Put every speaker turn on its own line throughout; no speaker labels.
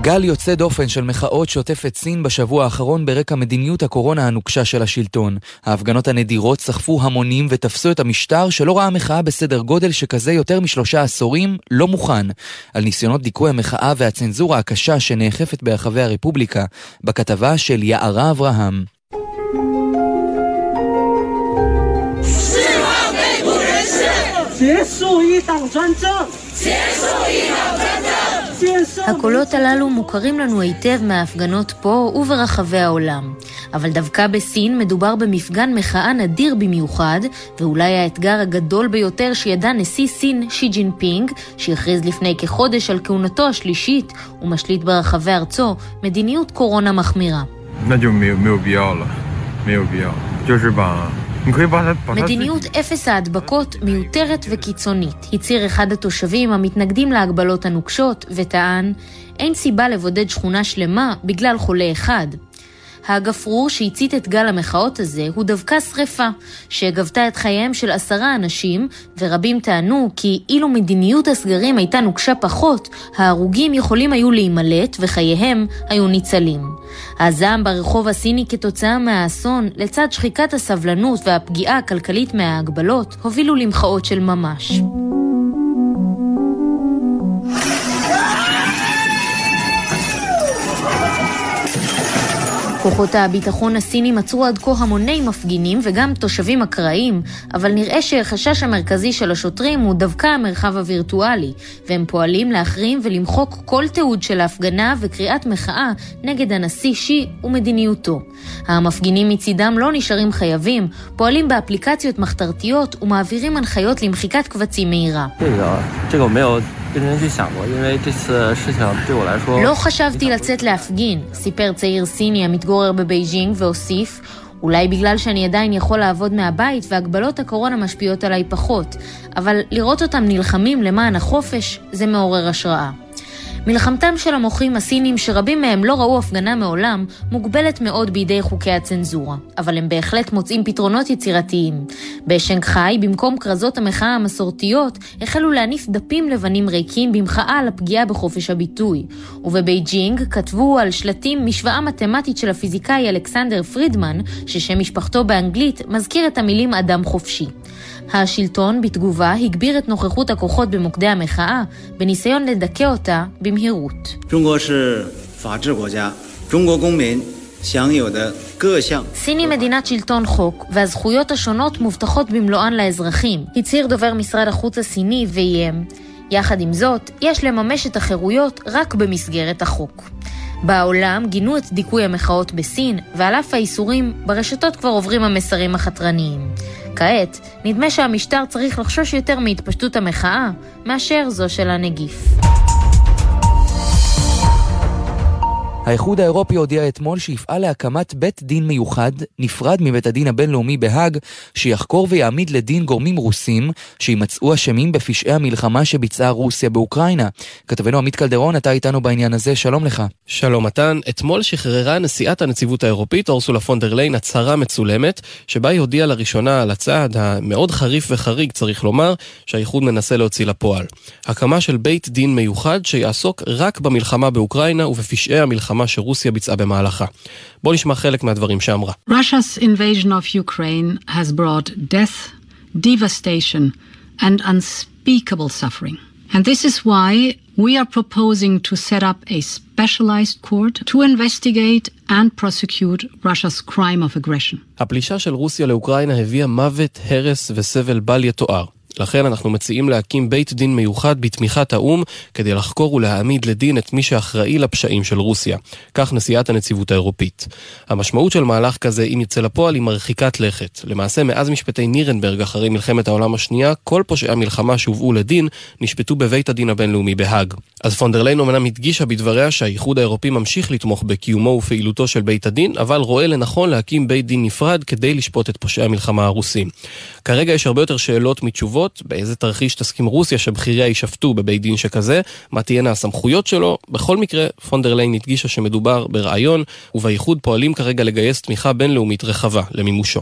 גל יוצא דופן של מחאות שוטף את סין בשבוע האחרון ברקע מדיניות הקורונה הנוקשה של השלטון. ההפגנות הנדירות סחפו המונים ותפסו את המשטר שלא ראה מחאה בסדר גודל שכזה יותר משלושה עשורים, לא מוכן. על ניסיונות דיכוי המחאה והצנזורה הקשה שנאכפת ברחבי הרפובליקה, בכתבה של יערה אברהם. 结束一党专政！结束一党专政 ！הקולות הללו מוכרים לנו היטב מההפגנות פה וברחבי העולם. אבל דווקא בסין מדובר במפגן מחאה נדיר במיוחד, ואולי האתגר הגדול ביותר שידע נשיא סין שי ג'ינפינג, שהכריז לפני כחודש על כהונתו השלישית ומשליט ברחבי ארצו מדיניות קורונה מחמירה. 那就没有没有必要了，没有必要，就是把 מדיניות אפס ההדבקות מיותרת וקיצונית, הצהיר אחד התושבים המתנגדים להגבלות הנוקשות, וטען, אין סיבה לבודד שכונה שלמה בגלל חולה אחד. הגפרור שהצית את גל המחאות הזה הוא דווקא שרפה, שגבתה את חייהם של עשרה אנשים, ורבים טענו כי אילו מדיניות הסגרים הייתה נוקשה פחות, ההרוגים יכולים היו להימלט וחייהם היו ניצלים. הזעם ברחוב הסיני כתוצאה מהאסון, לצד שחיקת הסבלנות והפגיעה הכלכלית מההגבלות, הובילו למחאות של ממש. כוחות הביטחון הסינים עצרו עד כה המוני מפגינים וגם תושבים אקראיים, אבל נראה שהחשש המרכזי של השוטרים הוא דווקא המרחב הווירטואלי, והם פועלים להחרים ולמחוק כל תיעוד של ההפגנה וקריאת מחאה נגד הנשיא שי ומדיניותו. המפגינים מצידם לא נשארים חייבים, פועלים באפליקציות מחתרתיות ומעבירים הנחיות למחיקת קבצים מהירה. לא חשבתי לצאת להפגין, סיפר צעיר סיני המתגורר בבייג'ינג והוסיף, אולי בגלל שאני עדיין יכול לעבוד מהבית והגבלות הקורונה משפיעות עליי פחות, אבל לראות אותם נלחמים למען החופש זה מעורר השראה. מלחמתם של המוחים הסינים, שרבים מהם לא ראו הפגנה מעולם, מוגבלת מאוד בידי חוקי הצנזורה. אבל הם בהחלט מוצאים פתרונות יצירתיים. בשנגחאי, במקום כרזות המחאה המסורתיות, החלו להניף דפים לבנים ריקים במחאה על הפגיעה בחופש הביטוי. ובבייג'ינג כתבו על שלטים משוואה מתמטית של הפיזיקאי אלכסנדר פרידמן, ששם משפחתו באנגלית מזכיר את המילים אדם חופשי. השלטון בתגובה הגביר את נוכחות הכוחות במוקדי המחאה, בניסיון לדכא אותה במהירות. סין היא מדינת שלטון חוק, והזכויות השונות מובטחות במלואן לאזרחים, הצהיר דובר משרד החוץ הסיני ואיים. יחד עם זאת, יש לממש את החירויות רק במסגרת החוק. בעולם גינו את דיכוי המחאות בסין, ועל אף האיסורים, ברשתות כבר עוברים המסרים החתרניים. כעת, נדמה שהמשטר צריך לחשוש יותר מהתפשטות המחאה, מאשר זו של הנגיף. האיחוד האירופי הודיע אתמול שיפעל להקמת בית דין מיוחד, נפרד מבית הדין הבינלאומי בהאג, שיחקור ויעמיד לדין גורמים רוסים שימצאו אשמים בפשעי המלחמה שביצעה רוסיה באוקראינה. כתבנו עמית קלדרון, אתה איתנו בעניין הזה, שלום לך.
שלום מתן, אתמול שחררה נשיאת הנציבות האירופית, אורסולה פון דר ליין, הצהרה מצולמת, שבה היא הודיעה לראשונה על הצעד המאוד חריף וחריג, צריך לומר, שהאיחוד מנסה להוציא לפועל. הקמה של בית דין מיוחד שיעסוק רק במלחמה באוקראינה ובפשעי המלחמה המלחמה שרוסיה ביצעה במהלכה. בוא נשמע חלק מהדברים שאמרה.
Russia's invasion of Ukraine has brought death, devastation and unspeakable suffering. And this is why we are proposing to set up a specialized court to investigate and prosecute Russia's crime of aggression.
הפלישה של רוסיה לאוקראינה הביאה מוות, הרס וסבל בל יתואר. לכן אנחנו מציעים להקים בית דין מיוחד בתמיכת האו"ם כדי לחקור ולהעמיד לדין את מי שאחראי לפשעים של רוסיה. כך נשיאת הנציבות האירופית. המשמעות של מהלך כזה, אם יצא לפועל, היא מרחיקת לכת. למעשה, מאז משפטי נירנברג אחרי מלחמת העולם השנייה, כל פושעי המלחמה שהובאו לדין נשפטו בבית הדין הבינלאומי בהאג. אז פון דר ליין אומנם הדגישה בדבריה שהאיחוד האירופי ממשיך לתמוך בקיומו ופעילותו של בית הדין, אבל רואה לנכון להקים בית דין נפרד כדי לשפוט את פושעי המלחמה הרוסים. כרגע יש הרבה יותר שאלות מתשובות, באיזה תרחיש תסכים רוסיה שבכיריה יישפטו בבית דין שכזה, מה תהיינה הסמכויות שלו. בכל מקרה, פונדרליין הדגישה שמדובר ברעיון, ובאיחוד פועלים כרגע לגייס תמיכה בינלאומית רחבה למימושו.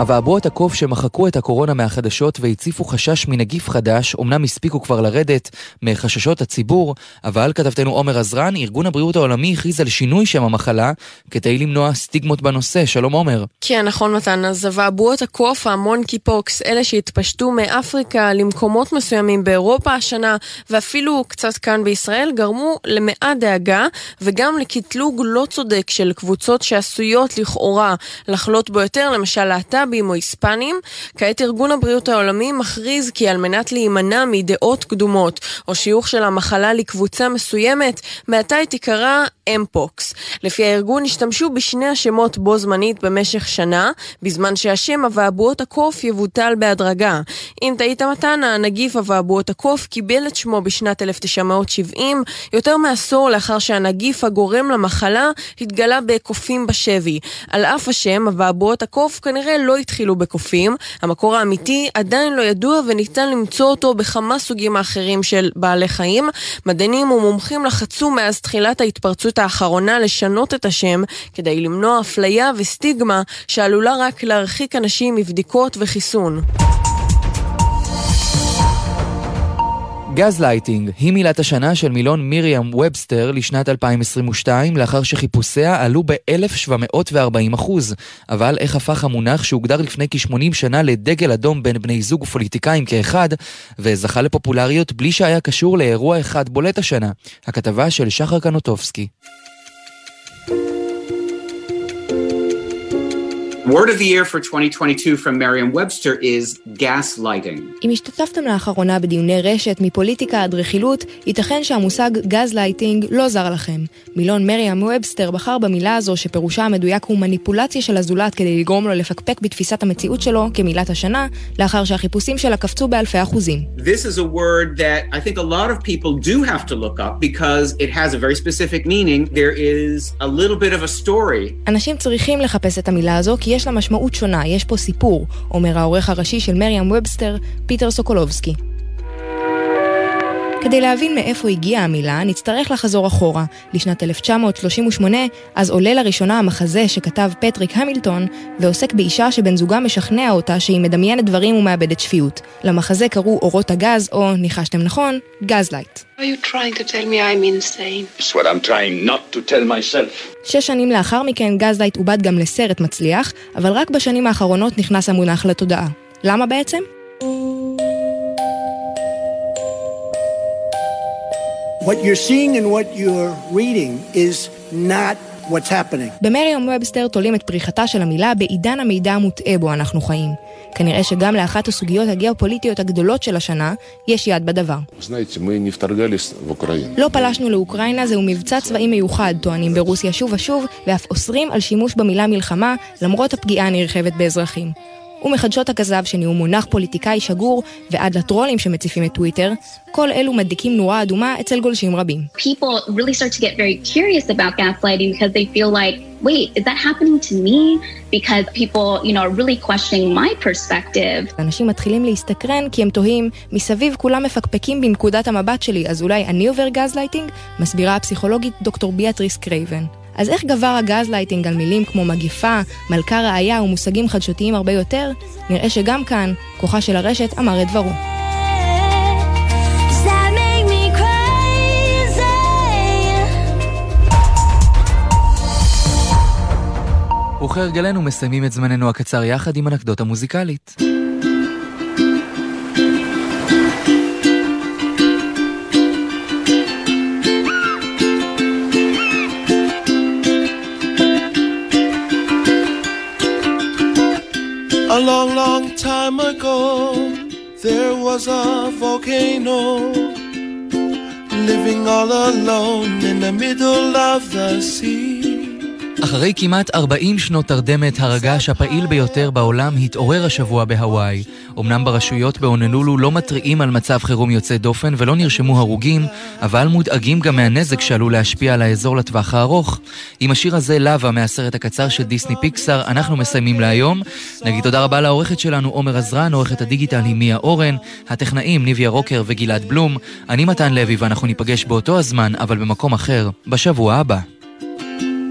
אבעבועות הקוף שמחקו את הקורונה מהחדשות והציפו חשש מנגיף חדש, אמנם הספיקו כבר לרדת מחששות הציבור, אבל כתבתנו עומר עזרן, ארגון הבריאות העולמי הכריז על שינוי שם המחלה כדי למנוע סטיגמות בנושא. שלום עומר.
כן, נכון מתן. אז אבעבועות הקוף, המונקי פוקס, אלה שהתפשטו מאפריקה למקומות מסוימים באירופה השנה, ואפילו קצת כאן בישראל, גרמו למעט דאגה, וגם לקטלוג לא צודק של קבוצות שעשויות לכאורה לחלות בו יותר, למשל להט"בים או היספנים. כעת ארגון הבריאות העולמי מכריז כי על מנת להימנע מדעות קדומות, או שיוך של המחלה לקבוצה מסוימת, מעתה היא תיקרא אמפוקס. לפי הארגון השתמשו בשני השמות בו זמנית במשך שנה, בזמן שהשם אבעבועות הקוף יבוטל בהדרגה. אם תהית מתן, הנגיף אבעבועות הקוף קיבל את שמו בשנת 1970, יותר מעשור לאחר שהנגיף הגורם למחלה התגלה בקופים בשבי. על אף השם, אבעבועות הקוף כנראה לא התחילו בקופים, המקור האמיתי עדיין לא ידוע וניתן למצוא אותו בכמה סוגים אחרים של בעלי חיים. מדענים ומומחים לחצו מאז תחילת ההתפרצות האחרונה לשנות את השם כדי למנוע אפליה וסטיגמה שעלולה רק להרחיק אנשים מבדיקות וחיסון.
גזלייטינג היא מילת השנה של מילון מיריאם ובסטר לשנת 2022 לאחר שחיפושיה עלו ב-1740 אחוז. אבל איך הפך המונח שהוגדר לפני כ-80 שנה לדגל אדום בין בני זוג ופוליטיקאים כאחד וזכה לפופולריות בלי שהיה קשור לאירוע אחד בולט השנה? הכתבה של שחר קנוטובסקי.
Word of the year for 2022 from Merriam-Webster is gaslighting.
אם השתתפתם לאחרונה בדיוני רשת מפוליטיקה עד רכילות, ייתכן שהמושג גזלייטינג לא זר לכם. מילון מריאם ובסטר בחר במילה הזו שפירושה המדויק הוא מניפולציה של הזולת כדי לגרום לו לפקפק בתפיסת המציאות שלו כמילת השנה, לאחר שהחיפושים שלה קפצו באלפי אחוזים.
This is a word that I think a lot of people do have to look up because it has a very specific meaning. There is a little bit of a story.
אנשים צריכים לחפש את המילה הזו כי יש לה משמעות שונה, יש פה סיפור, אומר העורך הראשי של מריאם ובסטר, פיטר סוקולובסקי. כדי להבין מאיפה הגיעה המילה, נצטרך לחזור אחורה, לשנת 1938, אז עולה לראשונה המחזה שכתב פטריק המילטון, ועוסק באישה שבן זוגה משכנע אותה שהיא מדמיינת דברים ומאבדת שפיות. למחזה קראו אורות הגז, או, ניחשתם נכון, גזלייט. שש שנים לאחר מכן גזלייט עובד גם לסרט מצליח, אבל רק בשנים האחרונות נכנס המונח לתודעה. למה בעצם?
What you're seeing and what you're reading is not what's happening.
במריום ובסטר תולים את פריחתה של המילה בעידן המידע המוטעה בו אנחנו חיים. כנראה שגם לאחת הסוגיות הגיאופוליטיות הגדולות של השנה, יש יד בדבר. לא פלשנו לאוקראינה, זהו מבצע צבאי מיוחד, טוענים ברוסיה שוב ושוב, ואף אוסרים על שימוש במילה מלחמה, למרות הפגיעה הנרחבת באזרחים. ומחדשות הכזב שנהיו מונח פוליטיקאי שגור, ועד לטרולים שמציפים את טוויטר, כל אלו מדליקים נורה אדומה אצל גולשים רבים.
People really start to get very curious about gaslighting because they feel like, wait, is that happening to me? Because people, you know, are really questioning my perspective.
אנשים מתחילים להסתקרן כי הם תוהים, מסביב כולם מפקפקים בנקודת המבט שלי, אז אולי אני עובר גזלייטינג? מסבירה הפסיכולוגית דוקטור ביאטריס קרייבן. אז איך גבר הגזלייטינג על מילים כמו מגיפה, מלכה רעיה ומושגים חדשותיים הרבה יותר? נראה שגם כאן, כוחה של הרשת אמר את דברו.
וכהרגלנו מסיימים את זמננו הקצר יחד עם אנקדוטה מוזיקלית.
There was a volcano living all alone in the middle of the sea.
אחרי כמעט 40 שנות תרדמת, הרגש הפעיל ביותר בעולם התעורר השבוע בהוואי. אמנם ברשויות בהוננולו לא מתריעים על מצב חירום יוצא דופן ולא נרשמו הרוגים, אבל מודאגים גם מהנזק שעלול להשפיע על האזור לטווח הארוך. עם השיר הזה, לאווה, מהסרט הקצר של דיסני פיקסאר, אנחנו מסיימים להיום. נגיד תודה רבה לעורכת שלנו, עומר עזרן, עורכת הדיגיטל היא מיה אורן, הטכנאים ניביה רוקר וגלעד בלום. אני מתן לוי ואנחנו ניפגש באותו הזמן, אבל במקום אחר, בשבוע הבא.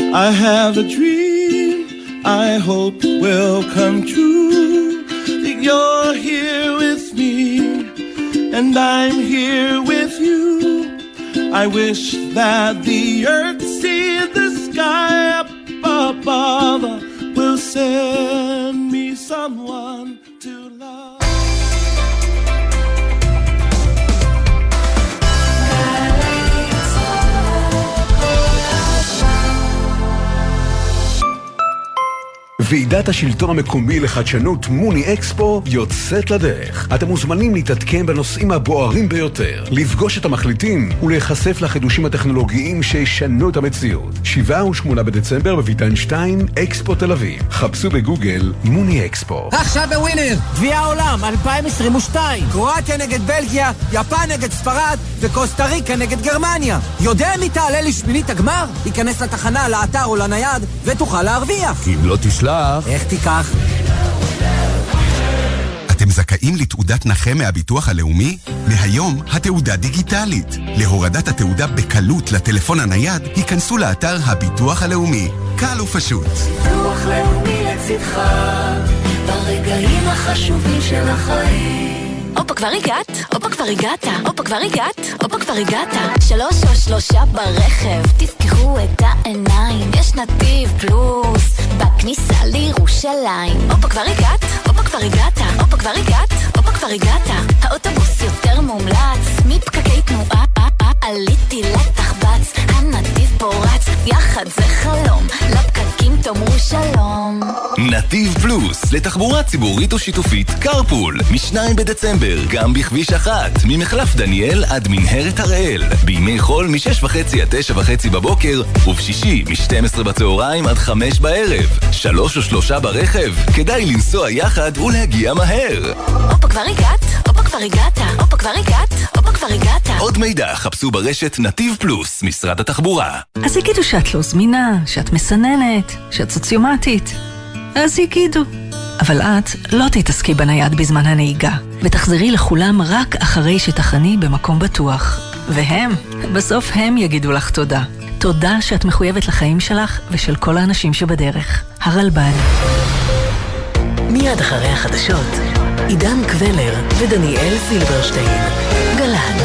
I have a dream I hope will come true. That you're here with me, and I'm here with you. I wish that the earth see the sky up above will send me someone to love.
ועידת השלטון המקומי לחדשנות מוני אקספו יוצאת לדרך. אתם מוזמנים להתעדכן בנושאים הבוערים ביותר, לפגוש את המחליטים ולהיחשף לחידושים הטכנולוגיים שישנו את המציאות. 7 ו-8 בדצמבר בביתן 2, אקספו תל אביב. חפשו בגוגל מוני אקספו.
עכשיו בווינר, גביע העולם 2022. קרואטיה נגד בלגיה, יפן נגד ספרד וקוסטה ריקה נגד גרמניה. יודע מי תעלה לשמינית הגמר? ייכנס לתחנה, לאתר או לנייד ותוכל להרוויח.
אם לא תשלח...
איך תיקח?
אתם זכאים לתעודת נכה מהביטוח הלאומי? מהיום התעודה דיגיטלית. להורדת התעודה בקלות לטלפון הנייד, היכנסו לאתר הביטוח הלאומי. קל ופשוט.
ביטוח לאומי לצדך, ברגעים החשובים של החיים.
הופה כבר הגעת, הופה כבר הגעת, הופה כבר הגעת, הופה כבר הגעת. שלוש או שלושה ברכב, תפקחו את העיניים, יש נתיב פלוס, בכניסה לירושלים. הופה כבר הגעת, הופה כבר הגעת, הופה כבר הגעת, הופה כבר הגעת. האוטובוס יותר מומלץ, מפקקי תנועה, עליתי לתחבץ, פורץ, יחד זה חלום, לפקקים תאמרו שלום.
נתיב פלוס, לתחבורה ציבורית ושיתופית קרפול, מ-2 בדצמבר, גם בכביש אחת, ממחלף דניאל עד מנהרת הראל, בימי חול מ-6.5 עד 9.5 בבוקר, ובשישי מ-12 בצהריים עד 5 בערב. שלוש או שלושה ברכב, כדאי לנסוע יחד ולהגיע מהר.
הופה כבר הגעת, הופה כבר הגעת, הופה כבר הגעת, כבר הגעת.
עוד מידע חפשו ברשת נתיב פלוס, משרד התחבורה.
אז יגידו שאת לא זמינה, שאת מסננת, שאת סוציומטית. אז יגידו. אבל את לא תתעסקי בנייד בזמן הנהיגה, ותחזרי לכולם רק אחרי שתחני במקום בטוח. והם, בסוף הם יגידו לך תודה. תודה שאת מחויבת לחיים שלך ושל כל האנשים שבדרך. הרלב"ד.
מיד אחרי החדשות, עידן קבלר ודניאל סילברשטיין. גל"צ